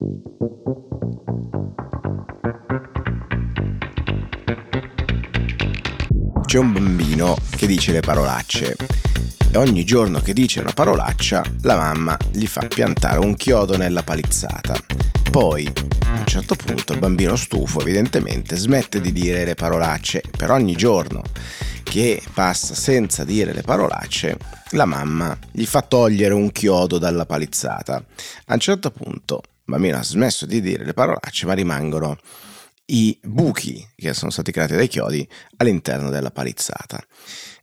C'è un bambino che dice le parolacce e ogni giorno che dice una parolaccia la mamma gli fa piantare un chiodo nella palizzata. Poi, a un certo punto, il bambino stufo evidentemente smette di dire le parolacce per ogni giorno che passa senza dire le parolacce, la mamma gli fa togliere un chiodo dalla palizzata. A un certo punto bambino ha smesso di dire le parolacce, ma rimangono i buchi che sono stati creati dai chiodi all'interno della palizzata.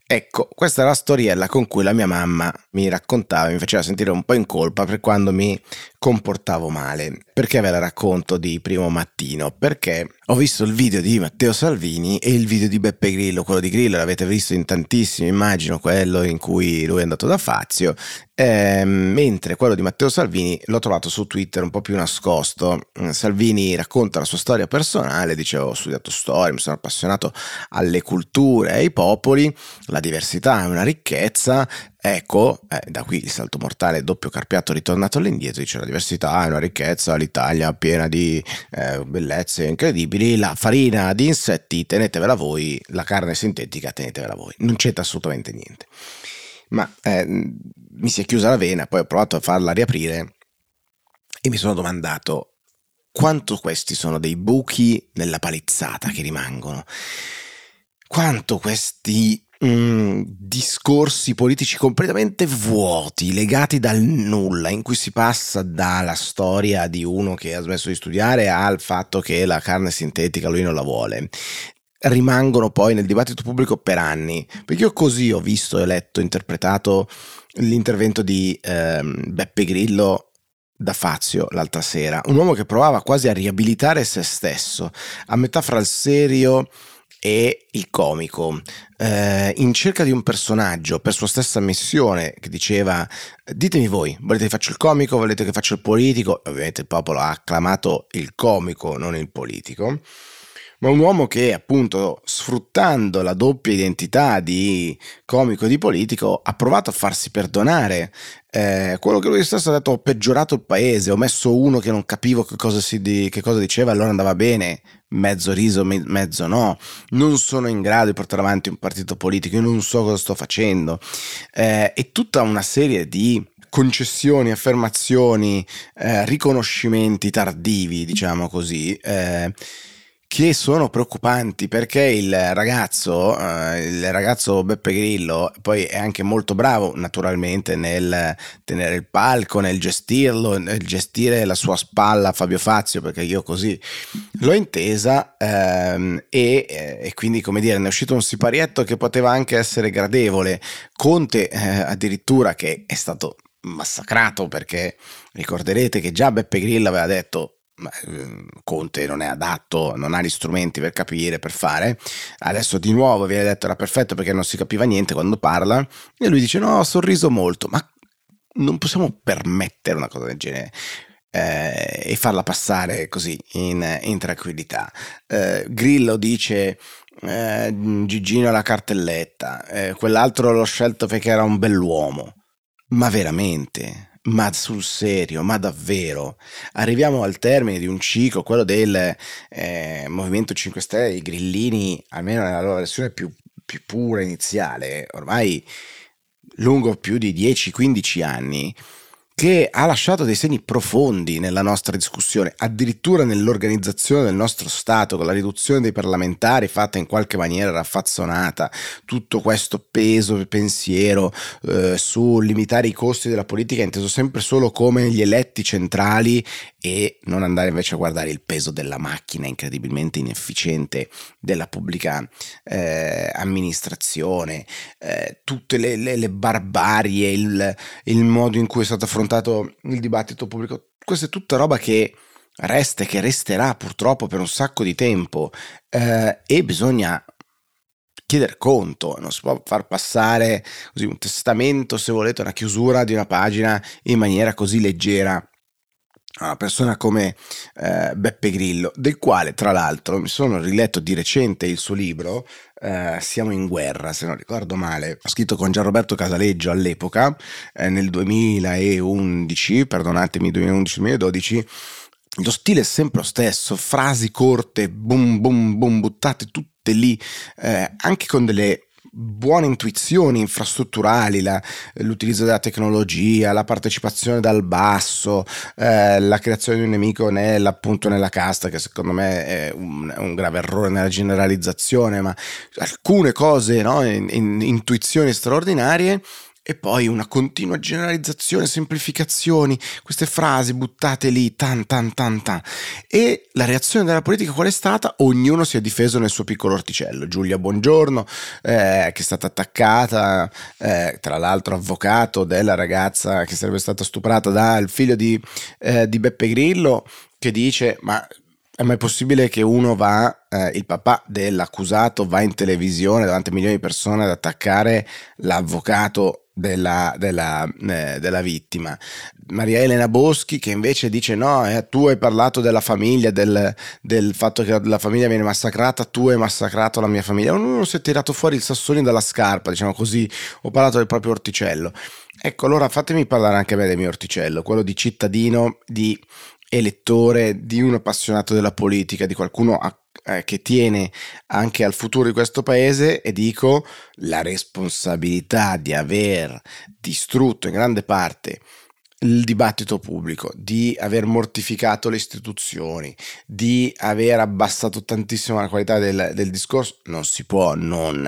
Ecco, questa è la storiella con cui la mia mamma mi raccontava, mi faceva sentire un po' in colpa per quando mi comportavo male. Perché ve la racconto di primo mattino? Perché ho visto il video di Matteo Salvini e il video di Beppe Grillo, quello di Grillo l'avete visto in tantissimi, immagino quello in cui lui è andato da Fazio, eh, mentre quello di Matteo Salvini l'ho trovato su Twitter un po' più nascosto. Salvini racconta la sua storia personale, dice ho studiato storia, mi sono appassionato alle culture ai popoli, la diversità è una ricchezza, Ecco, eh, da qui il salto mortale doppio carpiato ritornato all'indietro, dice la diversità è una ricchezza, l'Italia piena di eh, bellezze incredibili, la farina di insetti tenetevela voi, la carne sintetica tenetevela voi, non c'entra assolutamente niente. Ma eh, mi si è chiusa la vena, poi ho provato a farla riaprire e mi sono domandato quanto questi sono dei buchi nella palizzata che rimangono, quanto questi Mm, discorsi politici completamente vuoti, legati dal nulla, in cui si passa dalla storia di uno che ha smesso di studiare al fatto che la carne sintetica lui non la vuole. Rimangono poi nel dibattito pubblico per anni, perché io così ho visto letto, interpretato l'intervento di ehm, Beppe Grillo da Fazio l'altra sera, un uomo che provava quasi a riabilitare se stesso, a metà fra il serio e il comico, eh, in cerca di un personaggio per sua stessa missione che diceva ditemi voi, volete che faccia il comico, volete che faccia il politico? Ovviamente il popolo ha acclamato il comico, non il politico. Ma un uomo che appunto sfruttando la doppia identità di comico e di politico ha provato a farsi perdonare. Eh, quello che lui stesso ha detto ho peggiorato il paese, ho messo uno che non capivo che cosa, si che cosa diceva, allora andava bene, mezzo riso, me, mezzo no, non sono in grado di portare avanti un partito politico, io non so cosa sto facendo. Eh, e tutta una serie di concessioni, affermazioni, eh, riconoscimenti tardivi, diciamo così, eh, che sono preoccupanti perché il ragazzo, eh, il ragazzo Beppe Grillo, poi è anche molto bravo naturalmente nel tenere il palco, nel gestirlo, nel gestire la sua spalla Fabio Fazio, perché io così l'ho intesa ehm, e, eh, e, quindi come dire ne è uscito un siparietto che poteva anche essere gradevole. Conte eh, addirittura che è stato massacrato perché ricorderete che già Beppe Grillo aveva detto Conte non è adatto, non ha gli strumenti per capire, per fare. Adesso di nuovo viene detto era perfetto perché non si capiva niente quando parla e lui dice no, ho sorriso molto, ma non possiamo permettere una cosa del genere. Eh, e farla passare così in, in tranquillità. Eh, Grillo dice eh, Gigino la cartelletta, eh, quell'altro l'ho scelto perché era un bell'uomo. Ma veramente? Ma sul serio, ma davvero, arriviamo al termine di un ciclo, quello del eh, Movimento 5 Stelle, i grillini, almeno nella loro versione più, più pura iniziale, ormai lungo più di 10-15 anni, che ha lasciato dei segni profondi nella nostra discussione, addirittura nell'organizzazione del nostro Stato, con la riduzione dei parlamentari fatta in qualche maniera raffazzonata, tutto questo peso e pensiero eh, su limitare i costi della politica inteso sempre solo come gli eletti centrali e non andare invece a guardare il peso della macchina incredibilmente inefficiente della pubblica eh, amministrazione, eh, tutte le, le, le barbarie, il, il modo in cui è stato affrontato affrontato il dibattito pubblico. Questa è tutta roba che resta e che resterà purtroppo per un sacco di tempo eh, e bisogna chiedere conto, non si può far passare così un testamento, se volete, una chiusura di una pagina in maniera così leggera una persona come eh, Beppe Grillo, del quale tra l'altro mi sono riletto di recente il suo libro, eh, Siamo in guerra, se non ricordo male, scritto con Gianroberto Casaleggio all'epoca, eh, nel 2011, perdonatemi, 2011-2012, lo stile è sempre lo stesso, frasi corte, boom boom boom, buttate tutte lì, eh, anche con delle buone intuizioni infrastrutturali, la, l'utilizzo della tecnologia, la partecipazione dal basso, eh, la creazione di un nemico nella, appunto nella casta, che secondo me è un, un grave errore nella generalizzazione, ma alcune cose, no, in, in, intuizioni straordinarie e poi una continua generalizzazione, semplificazioni, queste frasi buttate lì, tan tan tan tan. E la reazione della politica qual è stata? Ognuno si è difeso nel suo piccolo orticello. Giulia Buongiorno, eh, che è stata attaccata, eh, tra l'altro avvocato della ragazza che sarebbe stata stuprata dal figlio di, eh, di Beppe Grillo, che dice, ma è mai possibile che uno va, eh, il papà dell'accusato va in televisione davanti a milioni di persone ad attaccare l'avvocato della, della, eh, della, vittima. Maria Elena Boschi che invece dice no, eh, tu hai parlato della famiglia, del, del, fatto che la famiglia viene massacrata, tu hai massacrato la mia famiglia. Ognuno si è tirato fuori il sassolino dalla scarpa, diciamo così, ho parlato del proprio orticello. Ecco, allora fatemi parlare anche a me del mio orticello, quello di cittadino, di elettore, di un appassionato della politica, di qualcuno a eh, che tiene anche al futuro di questo paese e dico la responsabilità di aver distrutto in grande parte il dibattito pubblico, di aver mortificato le istituzioni, di aver abbassato tantissimo la qualità del, del discorso, non si può non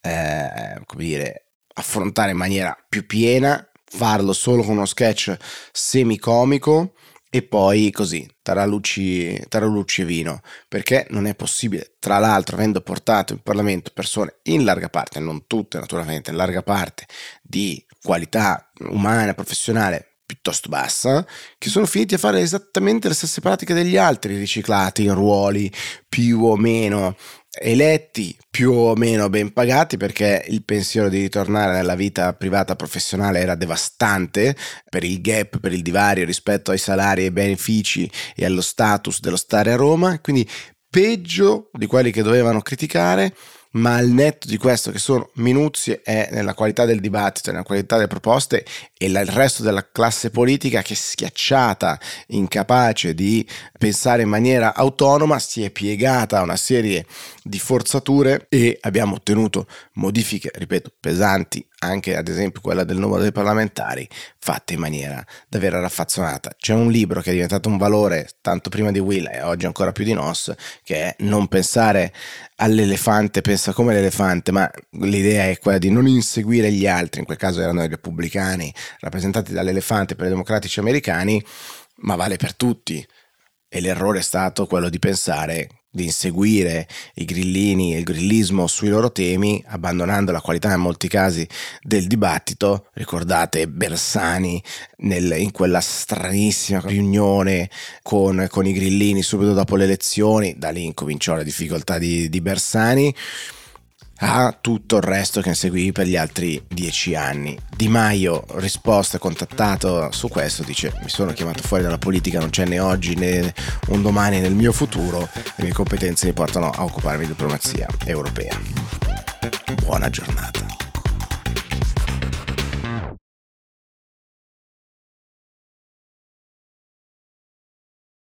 eh, come dire, affrontare in maniera più piena, farlo solo con uno sketch semicomico e poi così, taralucci, taralucci e vino, perché non è possibile, tra l'altro avendo portato in Parlamento persone in larga parte, non tutte naturalmente, in larga parte di qualità umana, professionale piuttosto bassa, che sono finiti a fare esattamente le stesse pratiche degli altri, riciclati in ruoli più o meno eletti più o meno ben pagati perché il pensiero di ritornare nella vita privata professionale era devastante per il gap, per il divario rispetto ai salari, ai benefici e allo status dello stare a Roma, quindi peggio di quelli che dovevano criticare ma al netto di questo che sono minuzie è nella qualità del dibattito, nella qualità delle proposte e il resto della classe politica che schiacciata, incapace di pensare in maniera autonoma, si è piegata a una serie di forzature e abbiamo ottenuto modifiche, ripeto, pesanti, anche ad esempio quella del numero dei parlamentari, fatte in maniera davvero raffazzonata. C'è un libro che è diventato un valore tanto prima di Will e oggi ancora più di Nos, che è Non pensare all'elefante, pensa come l'elefante, ma l'idea è quella di non inseguire gli altri, in quel caso erano i repubblicani rappresentati dall'elefante per i democratici americani, ma vale per tutti. E l'errore è stato quello di pensare di inseguire i grillini e il grillismo sui loro temi, abbandonando la qualità in molti casi del dibattito. Ricordate Bersani nel, in quella stranissima riunione con, con, i grillini subito dopo le elezioni, da lì incominciò la difficoltà di, di Bersani a tutto il resto che seguì per gli altri dieci anni. Di Maio, risposta, contattato su questo, dice mi sono chiamato fuori dalla politica, non c'è né oggi né un domani nel mio futuro, le mie competenze mi portano a occuparmi di diplomazia europea. Buona giornata.